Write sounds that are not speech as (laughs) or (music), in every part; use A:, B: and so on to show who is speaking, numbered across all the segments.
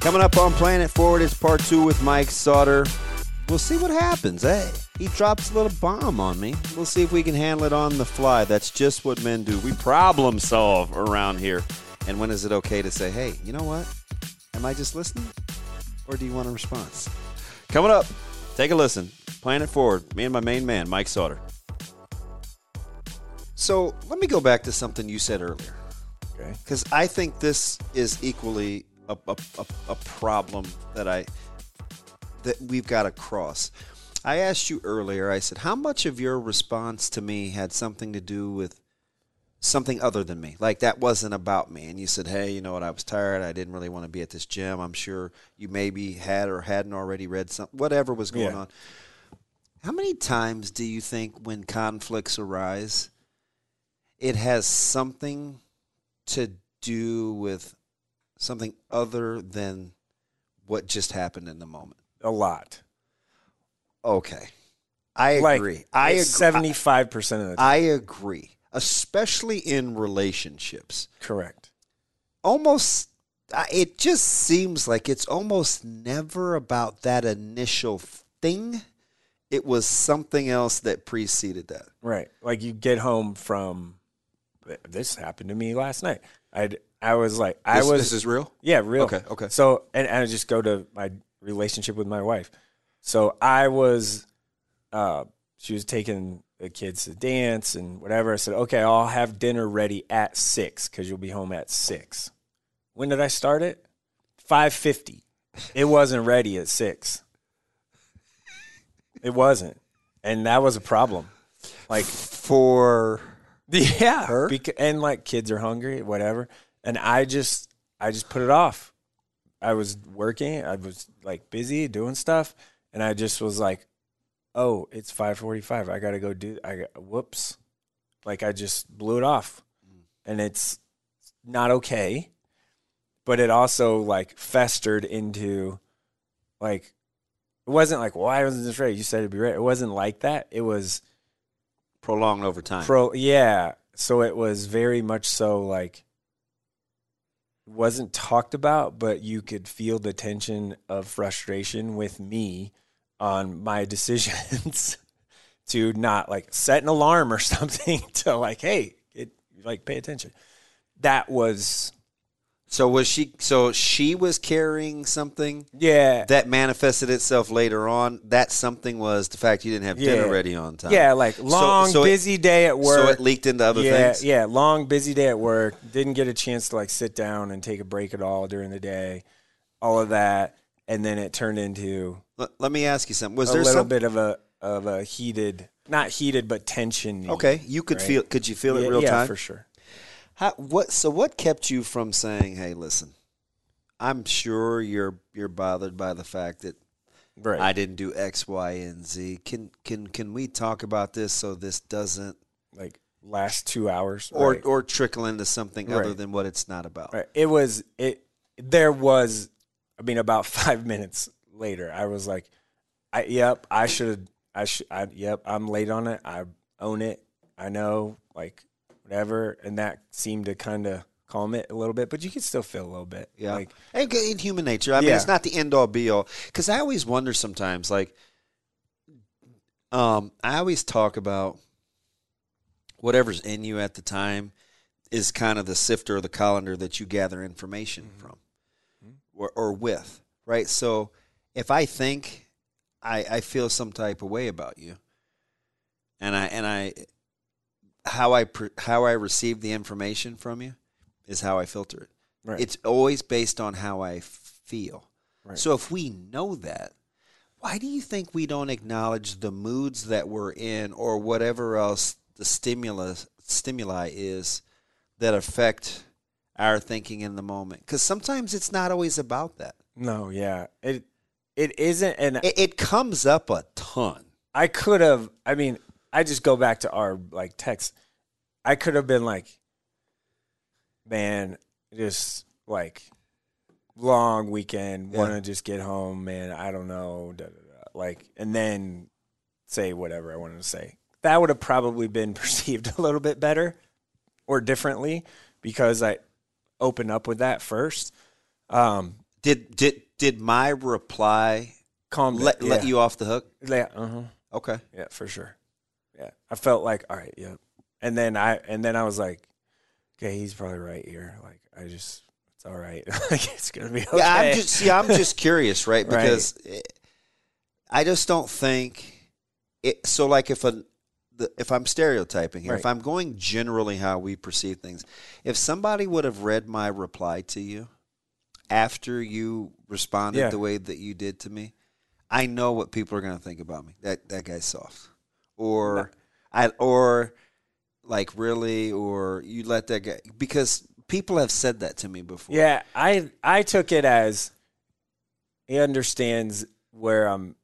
A: Coming up on Playing It Forward, is part two with Mike Sauter. We'll see what happens. Hey, he drops a little bomb on me. We'll see if we can handle it on the fly. That's just what men do. We problem solve around here. And when is it okay to say, hey, you know what? Am I just listening? Or do you want a response? Coming up, take a listen. Playing It Forward, me and my main man, Mike Sauter. So let me go back to something you said earlier.
B: Okay.
A: Because I think this is equally a, a, a, a problem that I that we've got to cross. I asked you earlier. I said, how much of your response to me had something to do with something other than me? Like that wasn't about me. And you said, hey, you know what? I was tired. I didn't really want to be at this gym. I'm sure you maybe had or hadn't already read something. Whatever was going
B: Yeah.
A: on. How many times do you think when conflicts arise, it has something to do with something other than what just happened in the moment?
B: A lot.
A: Okay. I
B: Like,
A: agree. I agree.
B: Seventy-five percent of the time.
A: I agree, especially in relationships.
B: Correct.
A: Almost, it just seems like it's almost never about that initial thing. It was something else that preceded that.
B: Right. Like you get home from. This happened to me last night. I I was like I
A: This-
B: was
A: this is real?
B: Yeah, real.
A: Okay, okay.
B: So and, and I just go to my relationship with my wife. So I was, uh, she was taking the kids to dance and whatever. I said, okay, I'll have dinner ready at six because you'll be home at six. When did I start it? Five fifty. It wasn't ready at six. It wasn't, and that was a problem. Like
A: For (laughs)
B: yeah,
A: Her?
B: Beca- and like kids are hungry, whatever. And I just, I just put it off. I was working. I was like busy doing stuff, and I just was like, "Oh, it's five forty-five. I gotta go do." I got whoops, like I just blew it off, mm. and it's not okay. But it also like festered into, like, it wasn't like why wasn't this ready? You said it'd be ready. It wasn't like that. It was
A: prolonged over time.
B: pro yeah so it was very much so like wasn't talked about but you could feel the tension of frustration with me on my (laughs) decisions (laughs) to not like set an alarm or (laughs) something to like hey it like pay attention that was
A: so was she? So she was carrying something
B: yeah
A: that manifested itself later on. That something was the fact you didn't have dinner ready on time.
B: yeah like long
A: so it-
B: busy day at work
A: So it leaked into other
B: yeah,
A: things.
B: Yeah, long busy day at work. Didn't get a chance to like sit down and take a break at all during the day. All of that, and then it turned into
A: Let, let me ask you something. Was there a
B: little
A: some?
B: bit of a of a heated, not heated, but tension.
A: Okay, you could
B: right?
A: feel. Could you feel it
B: yeah,
A: real
B: yeah,
A: time?
B: for sure.
A: How, what? So what kept you from saying, "Hey, listen, I'm sure you're you're bothered by the fact that
B: Right.
A: I didn't do X, Y, and Z. Can can can we talk about this so this doesn't
B: like last two hours,
A: or
B: right.
A: or trickle into something other than what it's not about?"
B: Right. It was it. There was, I mean, about (laughs) five minutes later, I was like, "I yep, I should. I should. I, yep, I'm late on it. I own it. I know, like whatever." And that seemed to kind of calm it a little bit, but you could still feel a little bit.
A: Yeah,
B: Like
A: and in human nature. I mean, it's not the end all be all. Because I always wonder sometimes, like, um, I always talk about whatever's in you at the time is kind of the sifter or the colander that you gather information
B: Mm-hmm.
A: from or, or with, right? So if I think I, I feel some type of way about you, and I and I how I per, how I receive the information from you is how I filter it.
B: Right.
A: It's always based on how I feel.
B: Right.
A: So if we know that, Why do you think we don't acknowledge the moods that we're in or whatever else the stimulus stimuli is that affect our thinking in the moment? Because sometimes it's not always about that.
B: No, yeah. It it isn't and
A: It, it comes up a ton.
B: I could have I mean, I just go back to our like text. I could have been like man, just like long weekend,
A: Yeah.
B: want to just get home, man, I don't know, da, da, da. like and then say whatever I wanted to say. That would have probably been (laughs) perceived a little bit better or differently because I opened up with that first. Um
A: Did did did my reply
B: calm
A: let
B: yeah.
A: let you off the hook?
B: yeah, uh-huh.
A: Okay.
B: Yeah, for sure. Yeah, I felt like, all right, yeah. And then I and then I was like, okay, he's probably right here. Like, I just, it's all right. (laughs) like, it's gonna be okay.
A: Yeah, I'm just see. I'm just curious, (laughs) right?
B: Right.
A: Because it, I just don't think it. So, like, if a the, if I'm stereotyping here, if I'm going generally how we perceive things, if somebody would have read my reply to you after you responded
B: Yeah.
A: the way that you did to me, I know what people are going to think about me. That that guy's soft, or I or like really, or you let that guy because people have said that to me before.
B: yeah, I I took it as he understands where I'm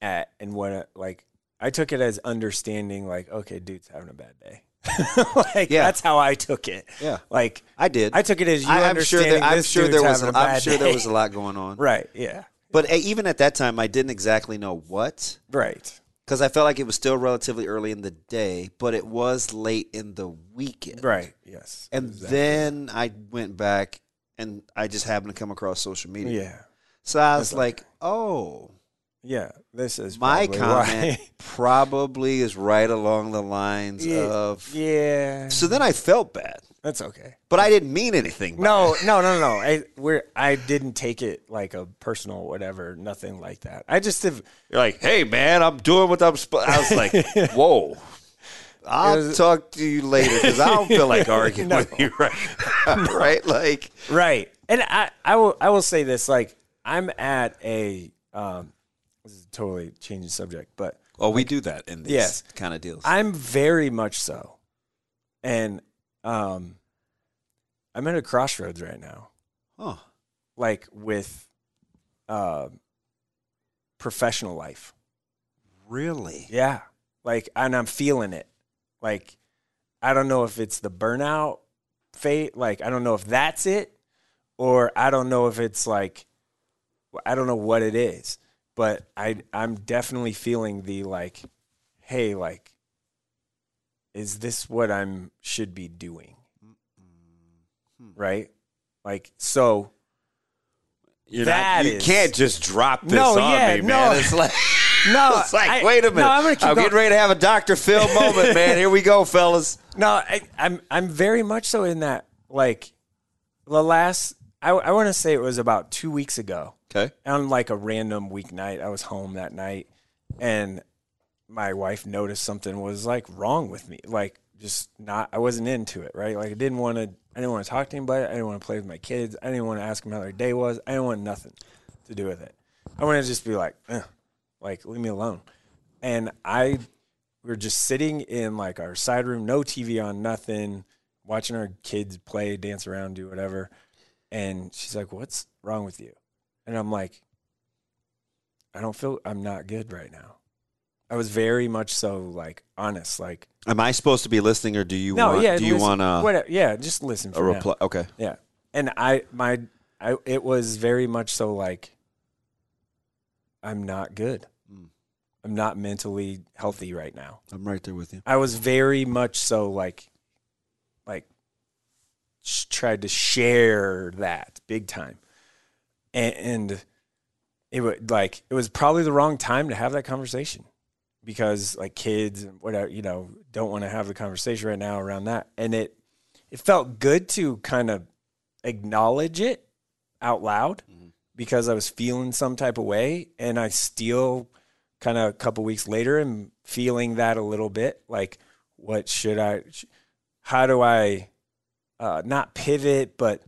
B: at and what like I took it as understanding. Like, okay, dude's having a bad day. (laughs) like
A: Yeah.
B: that's how I took it.
A: Yeah.
B: Like
A: I did.
B: I took it as you
A: I, am sure I'm sure there was.
B: a
A: I'm sure there was a lot going on. (laughs)
B: right. Yeah.
A: But uh, even at that time, I didn't exactly know what
B: Right.
A: Because I felt like it was still relatively early in the day, but it was late in the weekend.
B: Right. Yes.
A: And
B: Exactly.
A: then I went back and I just happened to come across social media.
B: yeah.
A: So I was
B: That's
A: like, oh,
B: Yeah, this is
A: my
B: probably (laughs)
A: comment
B: why.
A: probably is right along the lines
B: Yeah.
A: of.
B: yeah,
A: So then I felt bad,
B: that's okay.
A: but I didn't mean anything. by
B: No, no, no, no. I we're I didn't take it like a personal whatever, nothing like that. I just have
A: You're like, hey man, I'm doing what I'm. Sp-. I was like, (laughs) whoa. I'll
B: was-
A: talk to you later because I don't feel like (laughs) arguing
B: No.
A: with you right now. right? Like,
B: right, and I I will I will say this like I'm at a um totally changing subject, but
A: well, we do that in these
B: Yes.
A: kind of deals.
B: I'm very much so, and um I'm at a crossroads right now.
A: oh,
B: like with uh, professional life.
A: really?
B: Yeah. Like, and I'm feeling it. Like, I don't know if it's the burnout fate. Like, I don't know if that's it, or I don't know if it's like, I don't know what it is, but I, I'm definitely feeling the like, hey, like, is this what I'm should be doing? Hmm. Right? Like, so
A: You're
B: That
A: not, you
B: is-
A: can't just drop this
B: No,
A: on
B: yeah,
A: me,
B: no.
A: man. It's like, (laughs)
B: no, (laughs)
A: it's like
B: I-
A: wait a minute.
B: No, I'm
A: I'm getting ready to have a Dr. Phil (laughs) moment, man. Here we go, fellas.
B: No, I, I'm I'm very much so in that. Like the last, I, I want to say it was about two weeks ago
A: Okay.
B: on like a random weeknight. I was home that night, and my wife noticed something was like wrong with me. Like just not, I wasn't into it. Right, like I didn't want to. I didn't want to talk to anybody. I didn't want to play with my kids. I didn't want to ask them how their day was. I didn't want nothing to do with it. I wanted to just be like, eh, like leave me alone. And I we were just sitting in like our side room, no TV on, nothing, watching our kids play, dance around, do whatever. And she's like, "What's wrong with you?" And I'm like, "I don't feel I'm not good right now." I was very much so like honest, like
A: Am I supposed to be listening, or do you
B: no,
A: want?
B: yeah,
A: do you want
B: whatever, yeah, just listen
A: a
B: for now.
A: reply? Okay.
B: Yeah. And I my I it was very much so like I'm not good.
A: Mm.
B: I'm not mentally healthy right now.
A: I'm right there with you.
B: I was very much so like tried to share that big time. And, and it would like it was probably the wrong time to have that conversation because like kids and whatever, you know, don't want to have the conversation right now around that. And it it felt good to kind of acknowledge it out loud mm-hmm. because I was feeling some type of way and I still kind of a couple weeks later am feeling that a little bit like what should I how do I uh, not pivot but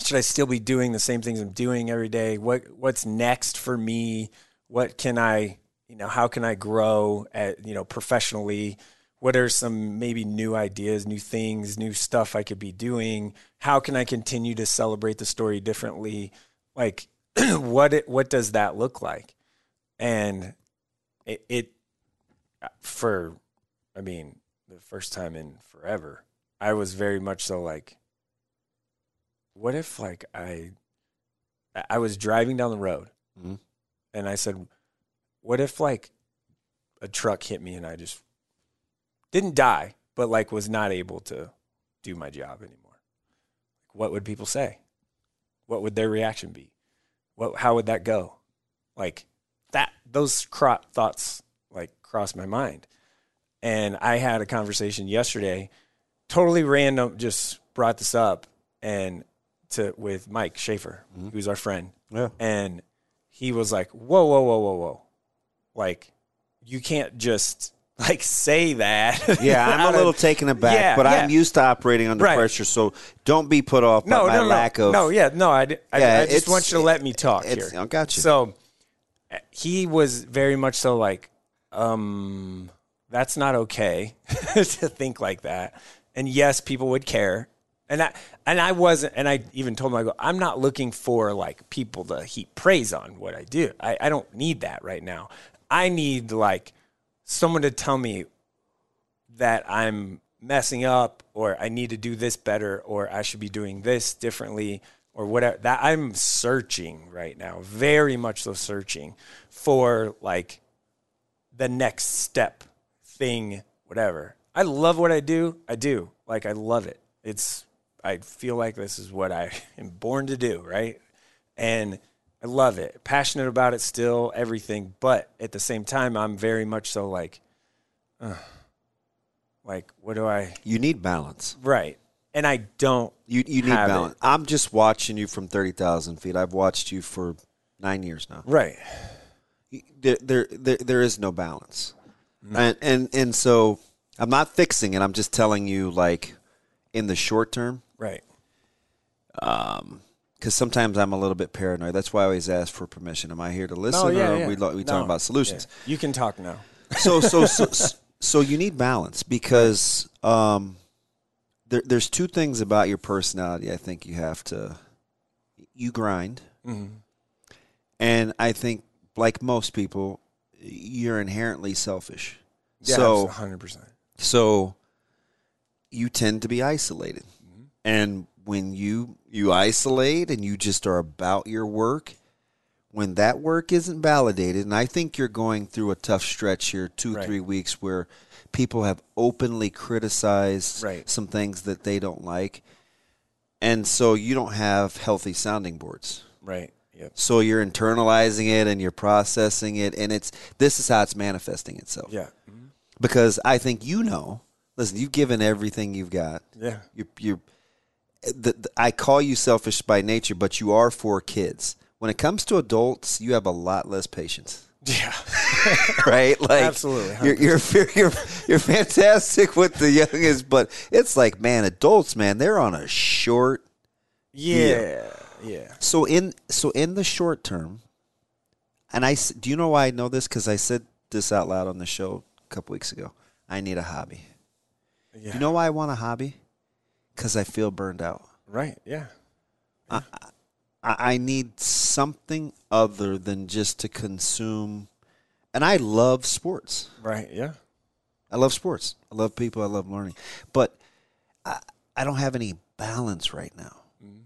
B: should I still be doing the same things I'm doing every day what what's next for me what can I, you know, how can I grow at, you know, professionally? What are some maybe new ideas, new things, new stuff I could be doing? How can I continue to celebrate the story differently? Like, (clears throat) what it, what does that look like? And it, it for, I mean, the first time in forever, I was very much so like, what if like I, I was driving down the road
A: Mhm.
B: and I said, what if like a truck hit me and I just didn't die, but like was not able to do my job anymore? What would people say? What would their reaction be? What, how would that go? Like that, those cro- thoughts like crossed my mind. And I had a conversation yesterday, totally random, just brought this up and to with Mike Schaefer, who's our friend.
A: Yeah.
B: And he was like, Whoa, whoa, whoa, whoa, whoa. Like, you can't just like say that. (laughs)
A: Yeah, I'm a
B: of-
A: little taken aback,
B: Yeah,
A: but I'm used to operating under
B: Right.
A: pressure, so don't be put off
B: no,
A: by my
B: no, no,
A: lack of.
B: no, yeah, no. I, I,
A: Yeah,
B: I just want you to let me talk here.
A: I got you.
B: So he was very much so like, um, that's not okay (laughs) to think like that. And yes, people would care. And I and I wasn't and I even told him I go, I'm not looking for like people to heap praise on what I do. I, I don't need that right now. I need like someone to tell me that I'm messing up or I need to do this better or I should be doing this differently or whatever that I'm searching right now very much so searching for like the next step thing whatever I love what I do. I do. Like I love it. It's I feel like this is what I (laughs) am born to do right? And I love it. Passionate about it still everything. But at the same time I'm very much so like like what do I
A: You need balance.
B: right. And I don't
A: You you need balance.
B: it.
A: I'm just watching you from thirty thousand feet. I've watched you for nine years now.
B: right.
A: There there there, there is no balance, and and and so I'm not fixing it. I'm just telling you, like in the short term,
B: right
A: because sometimes I'm a little bit paranoid. That's why I always ask for permission. Am I here to listen,
B: Oh, yeah,
A: or
B: yeah.
A: we lo- we talking about solutions?
B: Yeah. you can talk now
A: so (laughs) so so so you need balance because um there, there's two things about your personality I think you have to you grind
B: Mm-hmm.
A: and I think like most people you're inherently selfish
B: yeah
A: so
B: 100%
A: so you tend to be isolated.
B: Mm-hmm.
A: and when you you isolate and you just are about your work when that work isn't validated and i think you're going through a tough stretch here two
B: Right.
A: three weeks where people have openly criticized
B: Right.
A: some things that they don't like and so you don't have healthy sounding boards.
B: Right. Yep.
A: So you're internalizing it and you're processing it and it's this is how it's manifesting itself.
B: Yeah
A: because I think you know. Listen, you've given everything you've got.
B: yeah
A: You, you, I call you selfish by nature, but you are for kids. When it comes to adults, you have a lot less patience,
B: yeah (laughs)
A: right? Like
B: Absolutely,
A: you're you're you're you're (laughs) fantastic with the youngest, but it's like, man, adults, man, they're on a short.
B: yeah yeah
A: So in so in the short term, and I do you know why I know this? Because I said this out loud on the show couple weeks ago. I need a hobby.
B: yeah
A: You know why I want a hobby? Because I feel burned out.
B: right yeah
A: I, I need something other than just to consume. And I love sports.
B: right yeah
A: I love sports. I love people. I love learning. But I, I don't have any balance right now. Mm.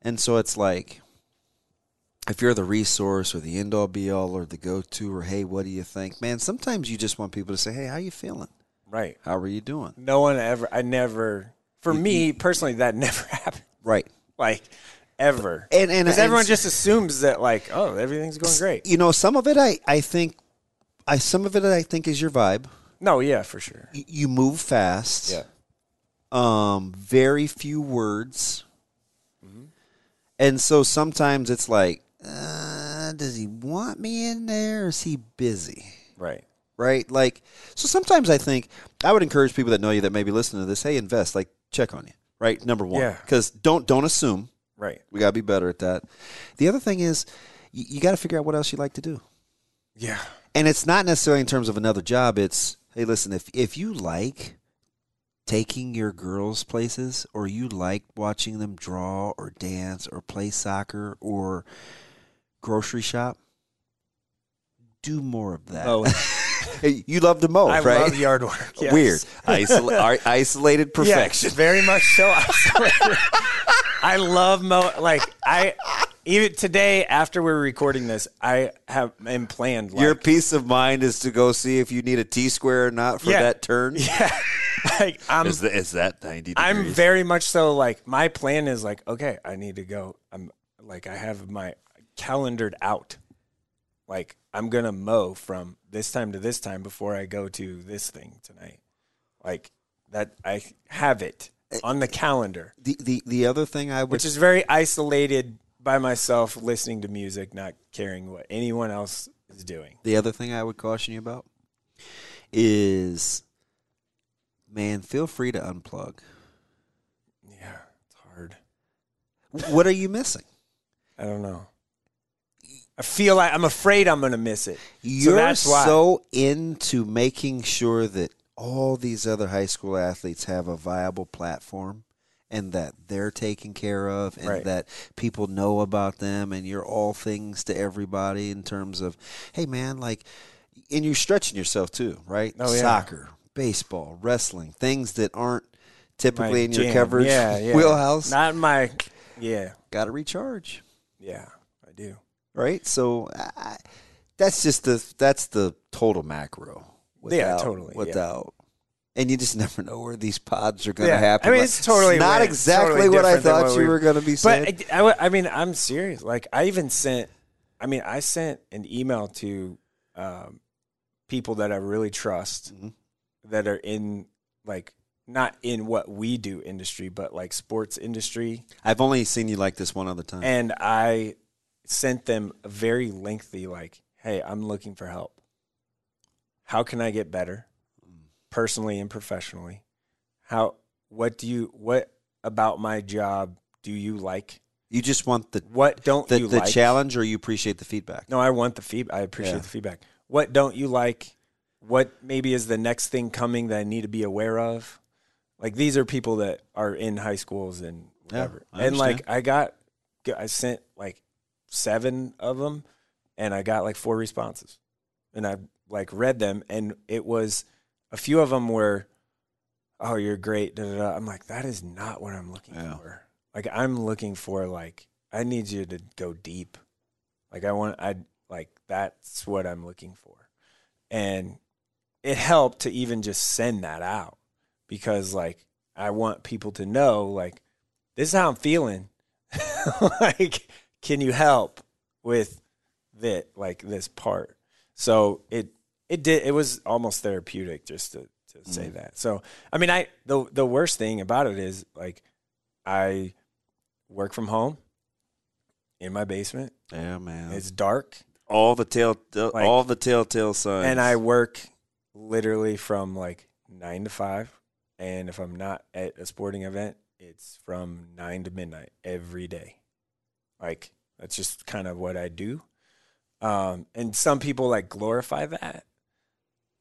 A: And so it's like, if you're the resource or the end all be all or the go to or hey, what do you think? Man, sometimes you just want people to say, hey, how you feeling?
B: right
A: How are you doing?
B: no one ever I never for me personally that (laughs) never happened
A: Right.
B: like ever
A: And and,
B: because
A: and
B: everyone just assumes that like oh everything's going great
A: you know some of it I, I think I some of it I think is your vibe.
B: no yeah for sure
A: Y- You move fast.
B: yeah
A: Um, very few words. And so sometimes it's like, uh, does he want me in there or is he busy?
B: right
A: Right? Like, so sometimes I think I would encourage people that know you that may be listening to this, hey, invest, like check on you. Right? Number one.
B: Yeah.
A: Because don't don't assume.
B: right
A: We gotta be better at that. The other thing is you, you gotta figure out what else you like to do.
B: Yeah.
A: And it's not necessarily in terms of another job. It's hey, listen, if if you like taking your girls places or you like watching them draw or dance or play soccer or grocery shop, do more of that.
B: Oh, (laughs)
A: you love to mow,
B: I
A: right?
B: I love yard work. (laughs) yes.
A: Weird. Isol- (laughs) isolated
B: Yes,
A: perfection.
B: very much so. I love mow. Like I, even today after we're recording this, I have am planned. Like,
A: Your peace of mind is to go see if you need a T square or not for
B: Yeah.
A: that turn.
B: yeah, like I'm.
A: Is, the, is that 90 degrees?
B: I'm very much so like my plan is like okay, I need to go. I'm like I have my calendared out. Like I'm gonna mow from this time to this time before I go to this thing tonight. Like that, I have it eh, on the calendar,
A: the, the, the other thing I would
B: which is very isolated by myself, listening to music, not caring what anyone else is doing.
A: The other thing I would caution you about is, man, feel free to unplug.
B: Yeah, it's hard.
A: What are you missing?
B: I don't know. I feel like I'm afraid I'm gonna miss it.
A: You're
B: so
A: so into making sure that all these other high school athletes have a viable platform and that they're taken care of and
B: Right.
A: that people know about them and you're all things to everybody in terms of hey man like and you're stretching yourself too right
B: Oh, yeah.
A: soccer baseball wrestling things that aren't
B: My
A: typically in your coverage
B: yeah, yeah.
A: wheelhouse
B: Not my. Yeah,
A: got to recharge
B: yeah, I do.
A: Right? So I, that's just the that's the total macro.
B: Yeah, totally, yeah.
A: Without, and you just (laughs) never know where these pods are going to
B: Yeah,
A: happen.
B: I mean, it's totally
A: not
B: weird.
A: exactly
B: Totally
A: what I thought
B: what
A: you
B: we-
A: were going to be saying.
B: But I, I, I mean, I'm serious. Like, I even sent. I mean, I sent an email to um, people that I really trust
A: Mhm.
B: that are in like not in what we do industry, but like sports industry.
A: I've only seen you like this one other time.
B: And I sent them a very lengthy, like, hey, I'm looking for help. How can I get better personally and professionally? How, what do you, what about my job do you like?
A: you just want the
B: What don't
A: the,
B: you
A: the
B: like?
A: challenge, or you appreciate the feedback.
B: No, I want the feedback. I appreciate
A: Yeah.
B: the feedback. What don't you like? What maybe is the next thing coming that I need to be aware of? Like these are people that are in high schools and whatever.
A: I
B: and like. I got, I sent like seven of them, and I got like four responses, and I like read them, and it was a few of them were, "Oh, you're great." Da, da, da. I'm like, that is not what I'm looking
A: Yeah.
B: for. Like I'm looking for like I need you to go deep. Like I want I like that's what I'm looking for. And it helped to even just send that out because like I want people to know like this is how I'm feeling. (laughs) like can you help with that like this part? So it it did it was almost therapeutic just to to mm-hmm. say that. So I mean I the the worst thing about it is like I work from home in my basement.
A: Yeah, man.
B: It's dark
A: all the tail,
B: Like-
A: all the telltale signs.
B: and I work literally from like 9 to 5 and if I'm not at a sporting event, it's from 9 to midnight every day. Like that's just kind of what I do. Um and some people like glorify that.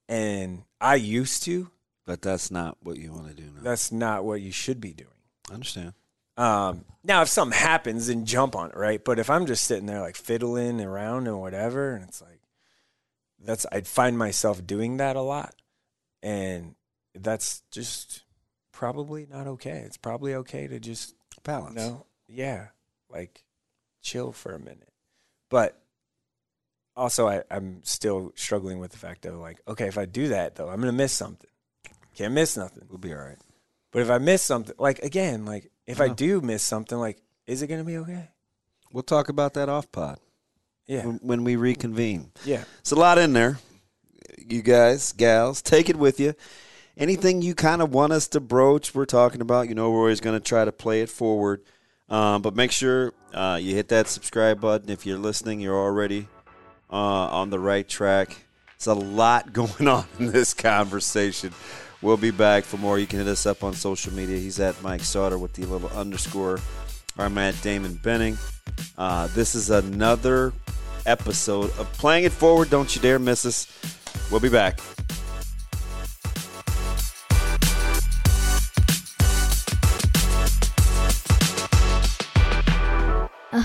B: And I used to.
A: but that's not what you want to do now.
B: That's not what you should be doing.
A: I understand.
B: Um, now, if something happens, then jump on it, right? But if I'm just sitting there like fiddling around and whatever, and it's like that's I'd find myself doing that a lot, and that's just probably not okay. It's probably okay to just
A: Balance.
B: no, yeah, like chill for a minute. But also, I, I'm still struggling with the fact of like, okay, if I do that though, I'm gonna miss something. Can't miss nothing.
A: We'll be all right.
B: But if I miss something, like again, like if I
A: Yeah.
B: do miss something, like is it gonna be okay?
A: We'll talk about that off pod
B: Yeah,
A: when, when we reconvene.
B: yeah.
A: It's a lot in there. You guys, gals, take it with you. Anything you kind of want us to broach, we're talking about. You know, we're always going to try to play it forward. Um, but make sure uh, you hit that subscribe button. If you're listening, you're already uh, on the right track. It's a lot (laughs) going on in this conversation. We'll be back for more. You can hit us up on social media. He's at Mike Sauter with the little underscore. I'm at Damon Benning. Uh, this is another episode of Playing It Forward. Don't you dare miss us. We'll be back.